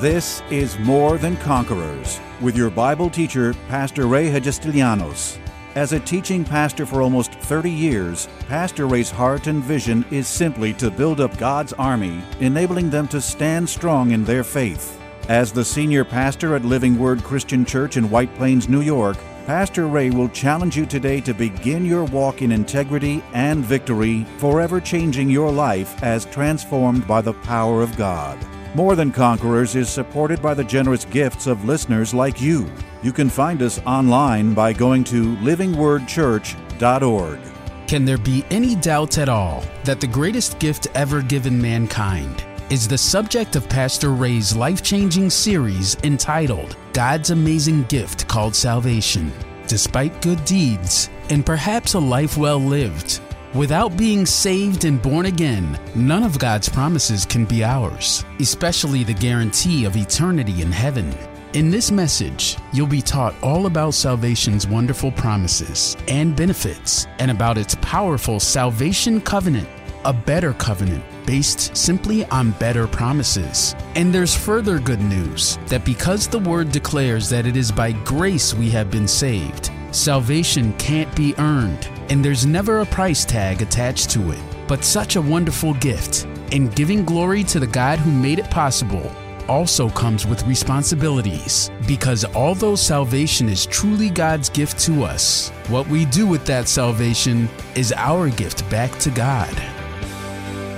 This is More Than Conquerors with your Bible teacher, Pastor Ray Hagestilianos. As a teaching pastor for almost 30 years, Pastor Ray's heart and vision is simply to build up God's army, enabling them to stand strong in their faith. As the senior pastor at Living Word Christian Church in White Plains, New York, Pastor Ray will challenge you today to begin your walk in integrity and victory, forever changing your life as transformed by the power of God. More Than Conquerors is supported by the generous gifts of listeners like you. You can find us online by going to livingwordchurch.org. Can there be any doubt at all that the greatest gift ever given mankind is the subject of Pastor Ray's life changing series entitled God's Amazing Gift Called Salvation? Despite good deeds and perhaps a life well lived, Without being saved and born again, none of God's promises can be ours, especially the guarantee of eternity in heaven. In this message, you'll be taught all about salvation's wonderful promises and benefits, and about its powerful salvation covenant, a better covenant based simply on better promises. And there's further good news that because the word declares that it is by grace we have been saved, salvation can't be earned and there's never a price tag attached to it. But such a wonderful gift, and giving glory to the God who made it possible, also comes with responsibilities. Because although salvation is truly God's gift to us, what we do with that salvation is our gift back to God.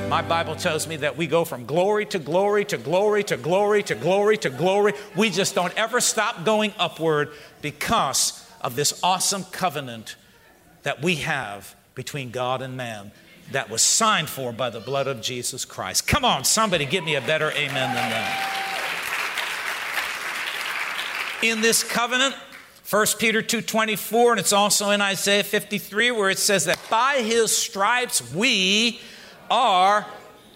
My Bible tells me that we go from glory to glory to glory to glory to glory to glory. We just don't ever stop going upward because of this awesome covenant that we have between God and man that was signed for by the blood of Jesus Christ. Come on, somebody give me a better amen than that. In this covenant, 1 Peter 2:24 and it's also in Isaiah 53 where it says that by his stripes we are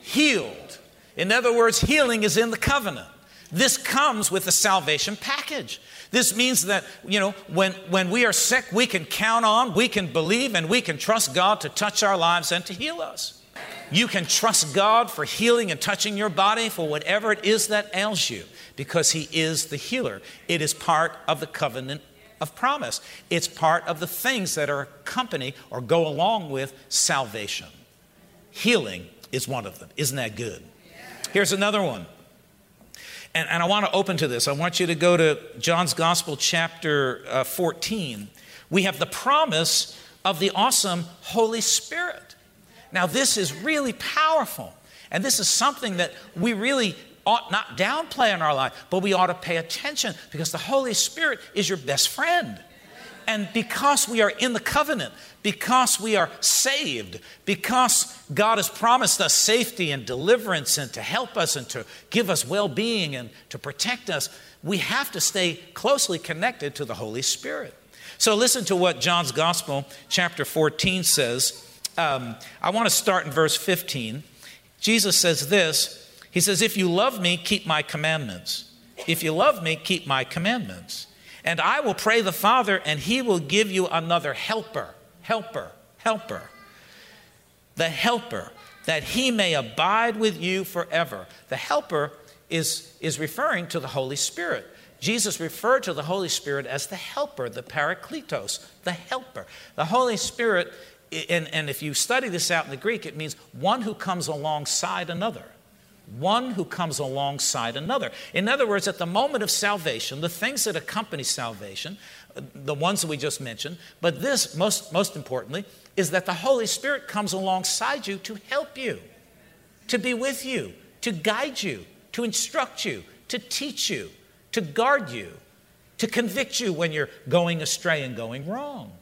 healed. In other words, healing is in the covenant. This comes with the salvation package. This means that, you know, when, when we are sick, we can count on, we can believe, and we can trust God to touch our lives and to heal us. You can trust God for healing and touching your body for whatever it is that ails you because He is the healer. It is part of the covenant of promise, it's part of the things that are accompany or go along with salvation. Healing is one of them. Isn't that good? Here's another one. And, and I want to open to this. I want you to go to John's Gospel, chapter uh, 14. We have the promise of the awesome Holy Spirit. Now, this is really powerful. And this is something that we really ought not downplay in our life, but we ought to pay attention because the Holy Spirit is your best friend. And because we are in the covenant, because we are saved, because God has promised us safety and deliverance and to help us and to give us well being and to protect us, we have to stay closely connected to the Holy Spirit. So, listen to what John's Gospel, chapter 14, says. Um, I want to start in verse 15. Jesus says this He says, If you love me, keep my commandments. If you love me, keep my commandments. And I will pray the Father, and he will give you another helper, helper, helper. The helper, that he may abide with you forever. The helper is, is referring to the Holy Spirit. Jesus referred to the Holy Spirit as the helper, the parakletos, the helper. The Holy Spirit, and, and if you study this out in the Greek, it means one who comes alongside another one who comes alongside another. In other words, at the moment of salvation, the things that accompany salvation, uh, the ones that we just mentioned, but this, most, most importantly, is that the Holy Spirit comes alongside you to help you, to be with you, to guide you, to instruct you, to teach you, to guard you, to convict you when you're going astray and going wrong.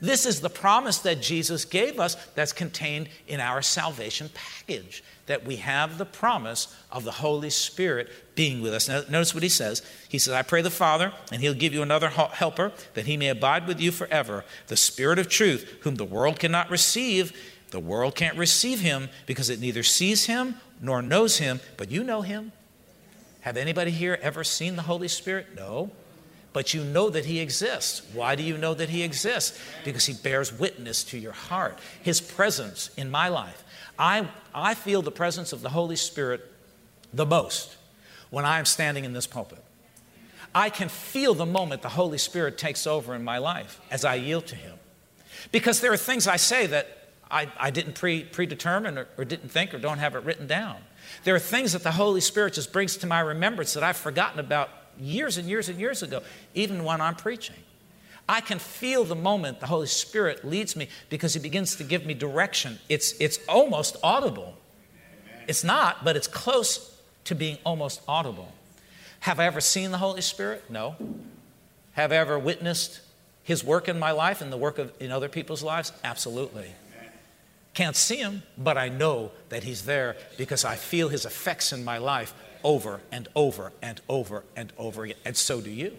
This is the promise that Jesus gave us that's contained in our salvation package that we have the promise of the Holy Spirit being with us. Now, notice what he says. He says, I pray the Father, and he'll give you another helper, that he may abide with you forever, the Spirit of truth, whom the world cannot receive. The world can't receive him because it neither sees him nor knows him, but you know him. Have anybody here ever seen the Holy Spirit? No. But you know that He exists. Why do you know that He exists? Because He bears witness to your heart. His presence in my life I, I feel the presence of the Holy Spirit the most when I am standing in this pulpit. I can feel the moment the Holy Spirit takes over in my life as I yield to Him. Because there are things I say that I, I didn't pre, predetermine or, or didn't think or don't have it written down. There are things that the Holy Spirit just brings to my remembrance that I've forgotten about years and years and years ago, even when I'm preaching. I can feel the moment the Holy Spirit leads me because He begins to give me direction. It's, it's almost audible. It's not, but it's close to being almost audible. Have I ever seen the Holy Spirit? No. Have I ever witnessed His work in my life and the work of, in other people's lives? Absolutely. Can't see him, but I know that he's there because I feel his effects in my life over and over and over and over again. And so do you.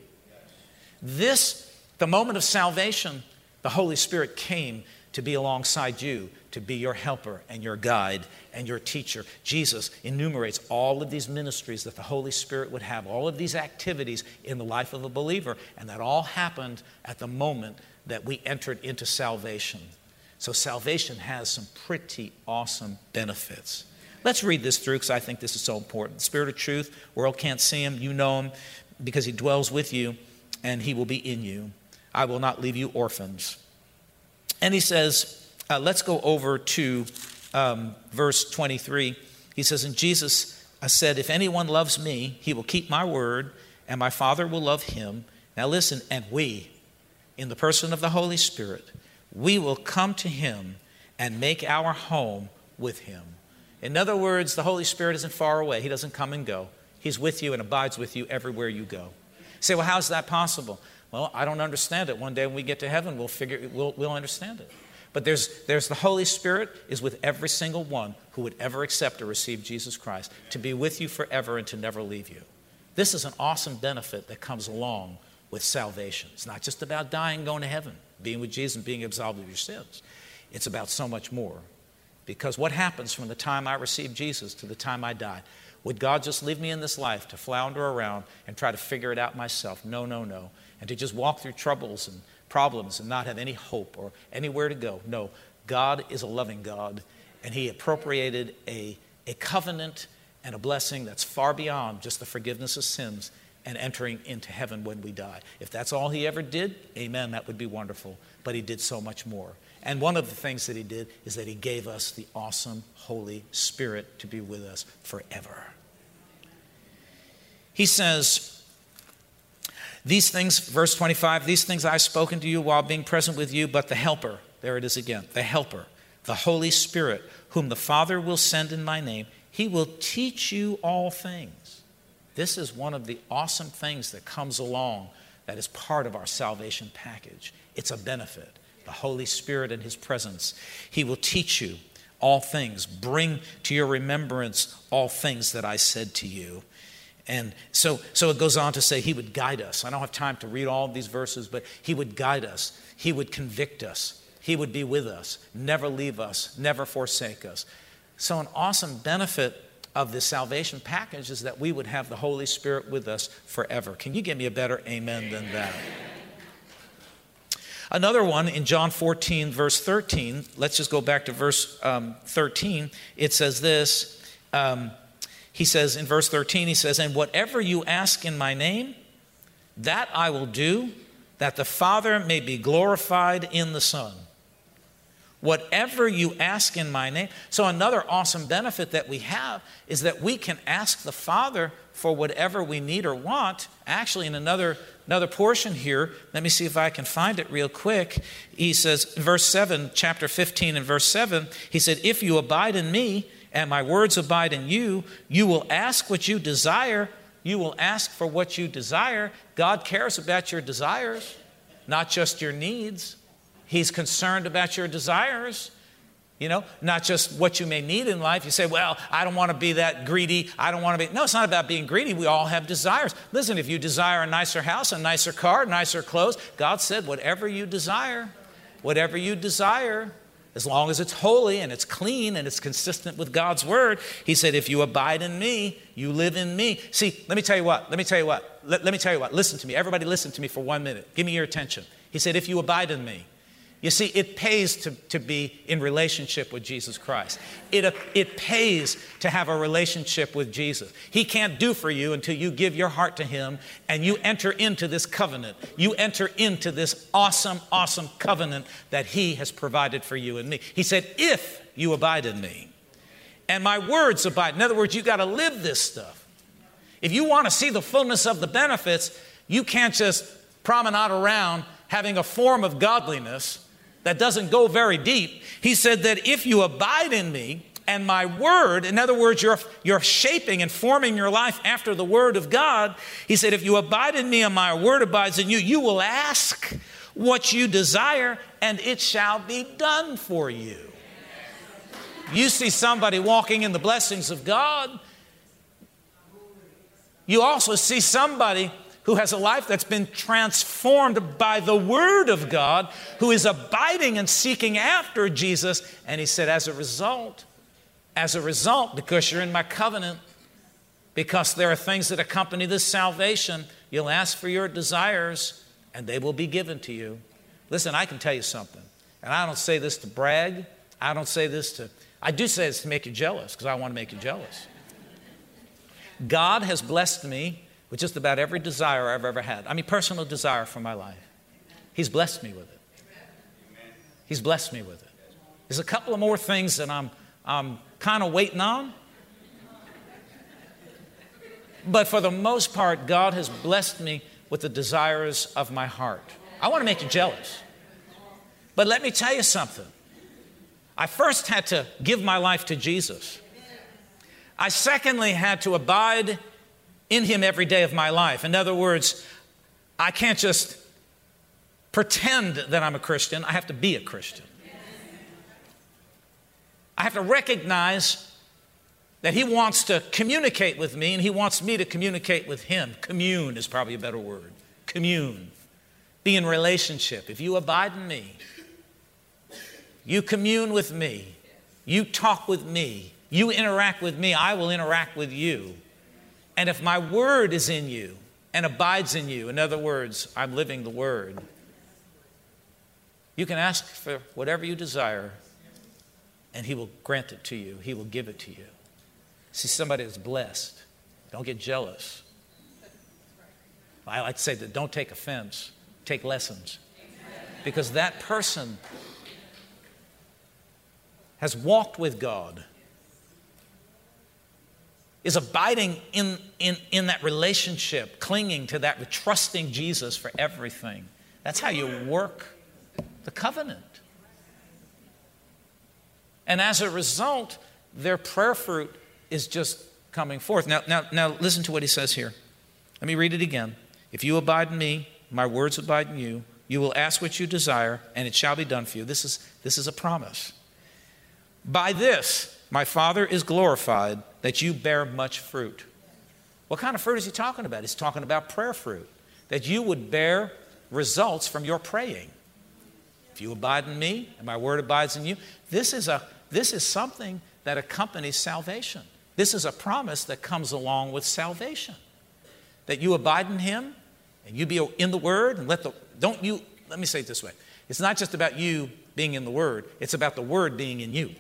This, the moment of salvation, the Holy Spirit came to be alongside you, to be your helper and your guide and your teacher. Jesus enumerates all of these ministries that the Holy Spirit would have, all of these activities in the life of a believer, and that all happened at the moment that we entered into salvation. So salvation has some pretty awesome benefits. Let's read this through because I think this is so important. The Spirit of truth, world can't see him, you know him because he dwells with you and he will be in you. I will not leave you orphans. And he says, uh, let's go over to um, verse 23. He says, And Jesus said, If anyone loves me, he will keep my word, and my Father will love him. Now listen, and we, in the person of the Holy Spirit, we will come to him and make our home with him. In other words, the Holy Spirit isn't far away. He doesn't come and go. He's with you and abides with you everywhere you go. You say, well, how's that possible? Well, I don't understand it. One day when we get to heaven, we'll figure we'll, we'll understand it. But there's, there's the Holy Spirit is with every single one who would ever accept or receive Jesus Christ to be with you forever and to never leave you. This is an awesome benefit that comes along with salvation. It's not just about dying, going to heaven being with Jesus and being absolved of your sins. It's about so much more. Because what happens from the time I received Jesus to the time I die? Would God just leave me in this life to flounder around and try to figure it out myself? No, no, no. And to just walk through troubles and problems and not have any hope or anywhere to go. No, God is a loving God, and He appropriated a, a covenant and a blessing that's far beyond just the forgiveness of sins and entering into heaven when we die. If that's all he ever did, amen, that would be wonderful. But he did so much more. And one of the things that he did is that he gave us the awesome Holy Spirit to be with us forever. He says, These things, verse 25, these things I've spoken to you while being present with you, but the Helper, there it is again, the Helper, the Holy Spirit, whom the Father will send in my name, he will teach you all things this is one of the awesome things that comes along that is part of our salvation package. It's a benefit. The Holy Spirit and His presence. He will teach you all things, bring to your remembrance all things that I said to you. And so, so it goes on to say he would guide us. I don't have time to read all of these verses, but he would guide us. He would convict us. He would be with us, never leave us, never forsake us. So, an awesome benefit of the salvation package is that we would have the Holy Spirit with us forever. Can you give me a better amen than that? Another one in John 14, verse 13, let's just go back to verse um, 13. It says this um, He says in verse 13, He says, And whatever you ask in my name, that I will do, that the Father may be glorified in the Son. Whatever you ask in my name. So, another awesome benefit that we have is that we can ask the Father for whatever we need or want. Actually, in another, another portion here, let me see if I can find it real quick. He says, verse 7, chapter 15 and verse 7, he said, If you abide in me and my words abide in you, you will ask what you desire. You will ask for what you desire. God cares about your desires, not just your needs. He's concerned about your desires. You know, not just what you may need in life. You say, well, I don't want to be that greedy. I don't want to be. No, it's not about being greedy. We all have desires. Listen, if you desire a nicer house, a nicer car, nicer clothes, God said, whatever you desire, whatever you desire, as long as it's holy and it's clean and it's consistent with God's word, He said, if you abide in me, you live in me. See, let me tell you what. Let me tell you what. Let, let me tell you what. Listen to me. Everybody, listen to me for one minute. Give me your attention. He said, if you abide in me, You see, it pays to, to be in relationship with Jesus Christ. It, it pays to have a relationship with Jesus. He can't do for you until you give your heart to Him and you enter into this covenant. You enter into this awesome, awesome covenant that He has provided for you and me. He said, If you abide in me and my words abide. In other words, you got to live this stuff. If you want to see the fullness of the benefits, you can't just promenade around having a form of godliness that doesn't go very deep. He said that if you abide in me and my word, in other words, you're, you're shaping and forming your life after the word of God, he said, if you abide in me and my word abides in you, you will ask what you desire and it shall be done for you. You see somebody walking in the blessings of God. You also see somebody who has a life that's been transformed by the Word of God, who is abiding and seeking after Jesus. And he said, as a result, as a result, because you're in my covenant, because there are things that accompany this salvation, you'll ask for your desires and they will be given to you. Listen, I can tell you something, and I don't say this to brag, I don't say this to, I do say this to make you jealous because I want to make you jealous. God has blessed me with just about every desire I've ever had. I mean, personal desire for my life. He's blessed me with it. He's blessed me with it. There's a couple of more things that I'm, I'm kind of waiting on. But for the most part, God has blessed me with the desires of my heart. I want to make you jealous. But let me tell you something. I first had to give my life to Jesus. I secondly had to abide in Him every day of my life. In other words, I can't just pretend that I'm a Christian, I have to be a Christian. I have to recognize that He wants to communicate with me and He wants me to communicate with Him. Commune is probably a better word. Commune. Be in relationship. If you abide in me, you commune with me, you talk with me, you interact with me, I will interact with you. And if my word is in you and abides in you, in other words, I'm living the word, you can ask for whatever you desire and he will grant it to you. He will give it to you. See somebody is blessed. Don't get jealous. I like to say that don't take offense, take lessons. Because that person has walked with God is abiding in, in, in that relationship, clinging to that, trusting Jesus for everything. That's how you work the covenant. And as a result, their prayer fruit is just coming forth. Now, now, now listen to what he says here. Let me read it again. If you abide in me, my words abide in you, you will ask what you desire, and it shall be done for you. This is, this is a promise. By this, my Father is glorified that you bear much fruit. What kind of fruit is he talking about? He's talking about prayer fruit, that you would bear results from your praying. If you abide in me and my word abides in you, this is, a, this is something that accompanies salvation. This is a promise that comes along with salvation. That you abide in him and you be in the word and let the, don't you, let me say it this way. It's not just about you being in the word, it's about the word being in you.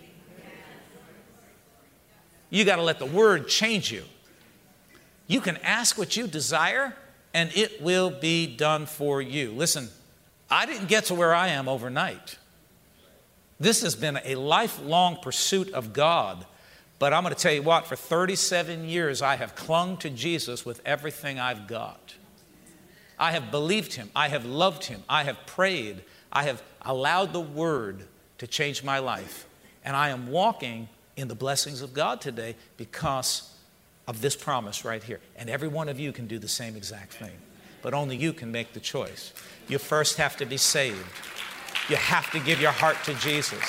You got to let the word change you. You can ask what you desire, and it will be done for you. Listen, I didn't get to where I am overnight. This has been a lifelong pursuit of God. But I'm going to tell you what, for 37 years, I have clung to Jesus with everything I've got. I have believed him. I have loved him. I have prayed. I have allowed the word to change my life. And I am walking in the blessings of God today because of this promise right here. And every one of you can do the same exact thing. But only you can make the choice. You first have to be saved, you have to give your heart to Jesus.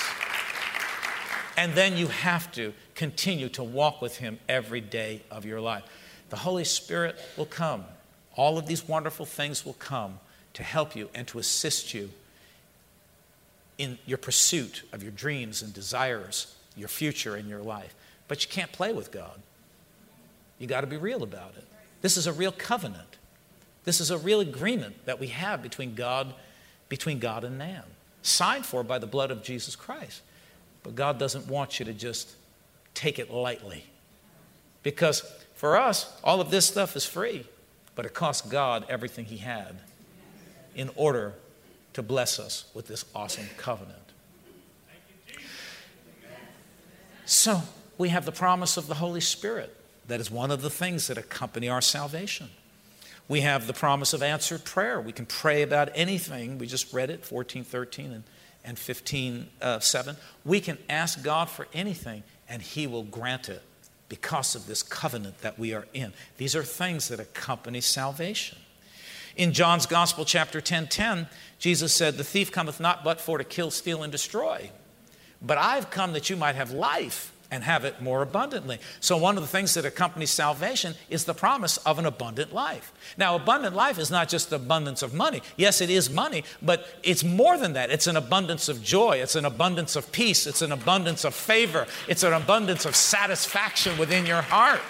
And then you have to continue to walk with Him every day of your life. The Holy Spirit will come. All of these wonderful things will come to help you and to assist you in your pursuit of your dreams and desires your future in your life. But you can't play with God. You got to be real about it. This is a real covenant. This is a real agreement that we have between God, between God and man. signed for by the blood of Jesus Christ. But God doesn't want you to just take it lightly. Because for us, all of this stuff is free, but it cost God everything He had in order to bless us with this awesome covenant. So, we have the promise of the Holy Spirit. That is one of the things that accompany our salvation. We have the promise of answered prayer. We can pray about anything. We just read it, 14, 13, and, and 15, uh, 7. We can ask God for anything, and He will grant it because of this covenant that we are in. These are things that accompany salvation. In John's Gospel, chapter 10 10, Jesus said, The thief cometh not but for to kill, steal, and destroy. But I've come that you might have life and have it more abundantly. So, one of the things that accompanies salvation is the promise of an abundant life. Now, abundant life is not just abundance of money. Yes, it is money, but it's more than that. It's an abundance of joy, it's an abundance of peace, it's an abundance of favor, it's an abundance of satisfaction within your heart.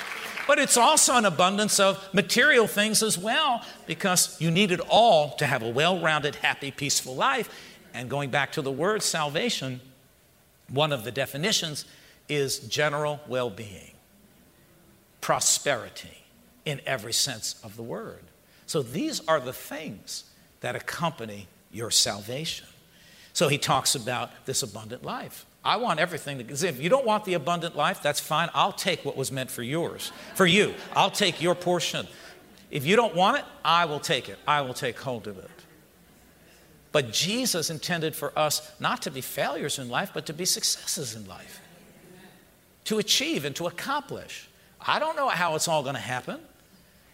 But it's also an abundance of material things as well, because you need it all to have a well rounded, happy, peaceful life. And going back to the word salvation, one of the definitions is general well being, prosperity in every sense of the word. So these are the things that accompany your salvation. So he talks about this abundant life. I want everything to, if you don't want the abundant life, that's fine. I'll take what was meant for yours, for you. I'll take your portion. If you don't want it, I will take it. I will take hold of it. But Jesus intended for us not to be failures in life, but to be successes in life, to achieve and to accomplish. I don't know how it's all going to happen,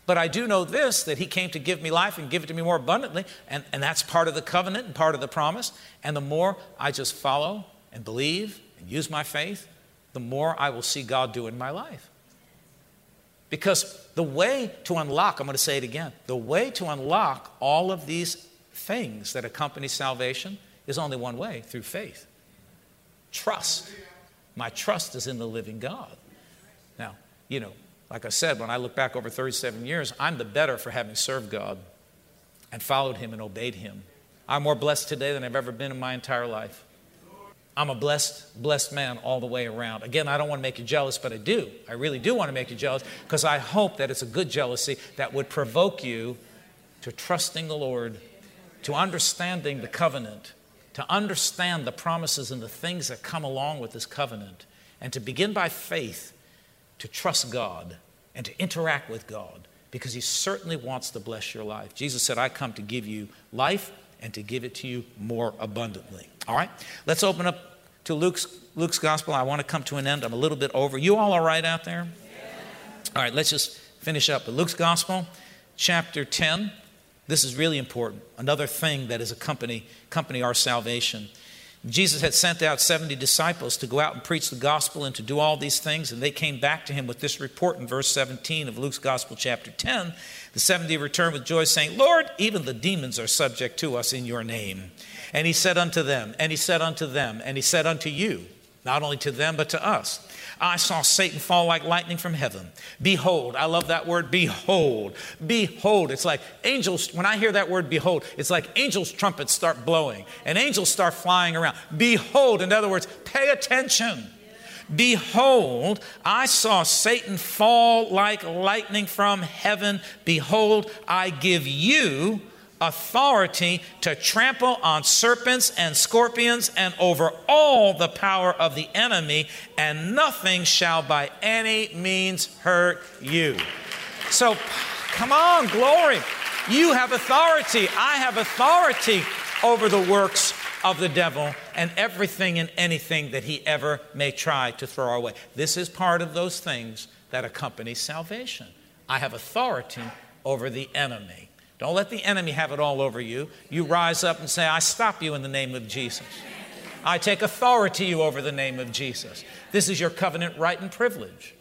but I do know this that He came to give me life and give it to me more abundantly, and, and that's part of the covenant and part of the promise. And the more I just follow and believe and use my faith, the more I will see God do in my life. Because the way to unlock, I'm going to say it again, the way to unlock all of these things that accompany salvation is only one way through faith trust. My trust is in the living God. Now, you know, like I said, when I look back over 37 years, I'm the better for having served God and followed Him and obeyed Him. I'm more blessed today than I've ever been in my entire life. I'm a blessed, blessed man all the way around. Again, I don't want to make you jealous, but I do. I really do want to make you jealous because I hope that it's a good jealousy that would provoke you to trusting the Lord to understanding the covenant, to understand the promises and the things that come along with this covenant, and to begin by faith to trust God and to interact with God because He certainly wants to bless your life. Jesus said, I come to give you life and to give it to you more abundantly. All right, let's open up to Luke's, Luke's gospel. I want to come to an end. I'm a little bit over. You all all right out there? All right, let's just finish up. But Luke's gospel, chapter 10. This is really important. Another thing that is accompany, accompany our salvation. Jesus had sent out 70 disciples to go out and preach the gospel and to do all these things, and they came back to him with this report in verse 17 of Luke's Gospel, chapter 10. The 70 returned with joy, saying, Lord, even the demons are subject to us in your name. And he said unto them, and he said unto them, and he said unto you, not only to them, but to us. I saw Satan fall like lightning from heaven. Behold, I love that word, behold. Behold. It's like angels, when I hear that word behold, it's like angels' trumpets start blowing and angels start flying around. Behold, in other words, pay attention. Behold, I saw Satan fall like lightning from heaven. Behold, I give you authority to trample on serpents and scorpions and over all the power of the enemy, and nothing shall by any means hurt you. So, come on, glory. You have authority. I have authority over the works of the devil and everything and anything that he ever may try to throw our way. This is part of those things that accompany salvation. I have authority over the enemy. Don't let the enemy have it all over you. You rise up and say, I stop you in the name of Jesus. I take authority over the name of Jesus. This is your covenant right and privilege.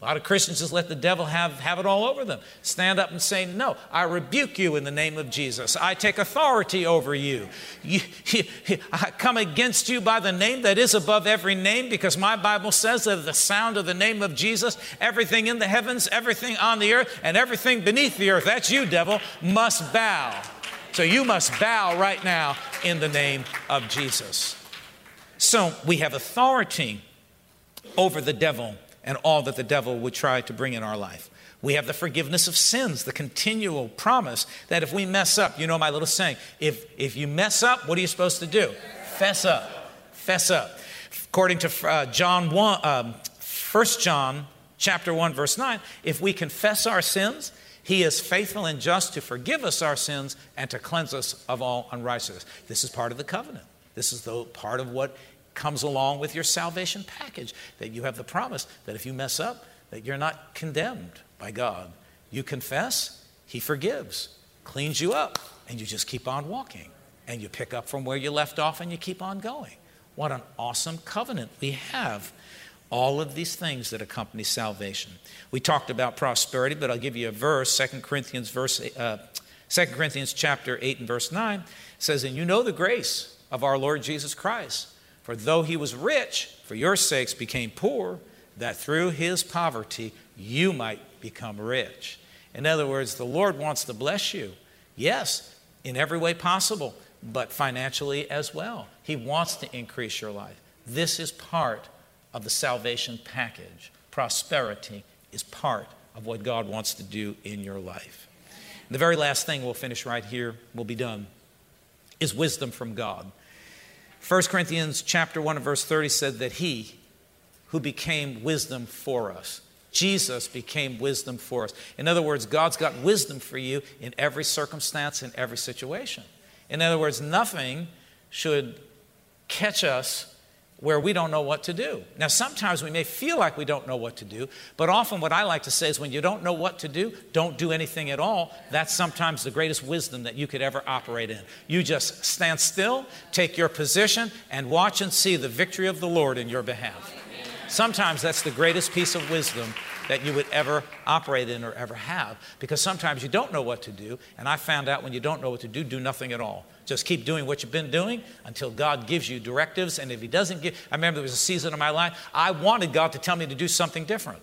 A lot of Christians just let the devil have, have it all over them. Stand up and say, No, I rebuke you in the name of Jesus. I take authority over you. you, you I come against you by the name that is above every name because my Bible says that at the sound of the name of Jesus, everything in the heavens, everything on the earth, and everything beneath the earth, that's you, devil, must bow. So you must bow right now in the name of Jesus. So we have authority over the devil and all that the devil would try to bring in our life. We have the forgiveness of sins, the continual promise that if we mess up, you know my little saying, if, if you mess up, what are you supposed to do? Fess up. Fess up. According to uh, John 1, um, 1 John chapter 1, verse 9, if we confess our sins, he is faithful and just to forgive us our sins and to cleanse us of all unrighteousness. This is part of the covenant. This is the part of what comes along with your salvation package that you have the promise that if you mess up, that you're not condemned by God. You confess, He forgives, cleans you up, and you just keep on walking. And you pick up from where you left off and you keep on going. What an awesome covenant we have. All of these things that accompany salvation. We talked about prosperity, but I'll give you a verse, 2 Corinthians verse uh, 2 Corinthians chapter 8 and verse 9 says, And you know the grace of our Lord Jesus Christ. For though he was rich, for your sakes became poor, that through his poverty you might become rich. In other words, the Lord wants to bless you. Yes, in every way possible, but financially as well. He wants to increase your life. This is part of the salvation package. Prosperity is part of what God wants to do in your life. And the very last thing we'll finish right here, we'll be done, is wisdom from God. 1 Corinthians chapter 1 and verse 30 said that he who became wisdom for us. Jesus became wisdom for us. In other words, God's got wisdom for you in every circumstance, in every situation. In other words, nothing should catch us where we don't know what to do. Now, sometimes we may feel like we don't know what to do, but often what I like to say is when you don't know what to do, don't do anything at all. That's sometimes the greatest wisdom that you could ever operate in. You just stand still, take your position, and watch and see the victory of the Lord in your behalf. Sometimes that's the greatest piece of wisdom that you would ever operate in or ever have because sometimes you don't know what to do. And I found out when you don't know what to do, do nothing at all. Just keep doing what you've been doing until God gives you directives. And if He doesn't give, I remember there was a season of my life, I wanted God to tell me to do something different.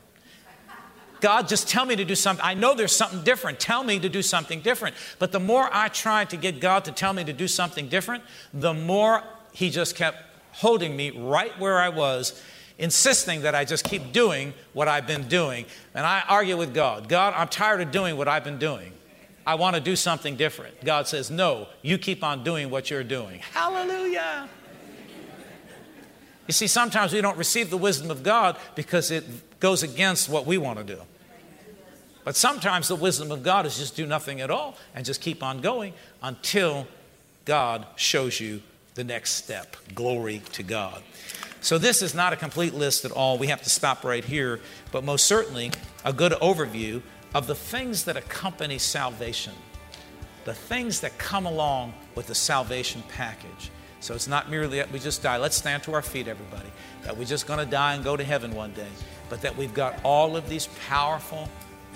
God, just tell me to do something. I know there's something different. Tell me to do something different. But the more I tried to get God to tell me to do something different, the more He just kept holding me right where I was insisting that I just keep doing what I've been doing. And I argue with God God, I'm tired of doing what I've been doing. I want to do something different. God says, No, you keep on doing what you're doing. Hallelujah. You see, sometimes we don't receive the wisdom of God because it goes against what we want to do. But sometimes the wisdom of God is just do nothing at all and just keep on going until God shows you the next step. Glory to God. So, this is not a complete list at all. We have to stop right here, but most certainly a good overview of the things that accompany salvation, the things that come along with the salvation package. So, it's not merely that we just die. Let's stand to our feet, everybody, that we're just going to die and go to heaven one day, but that we've got all of these powerful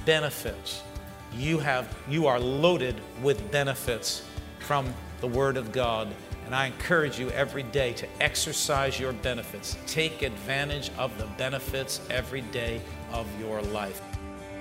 benefits. You, have, you are loaded with benefits from the Word of God and I encourage you every day to exercise your benefits. Take advantage of the benefits every day of your life.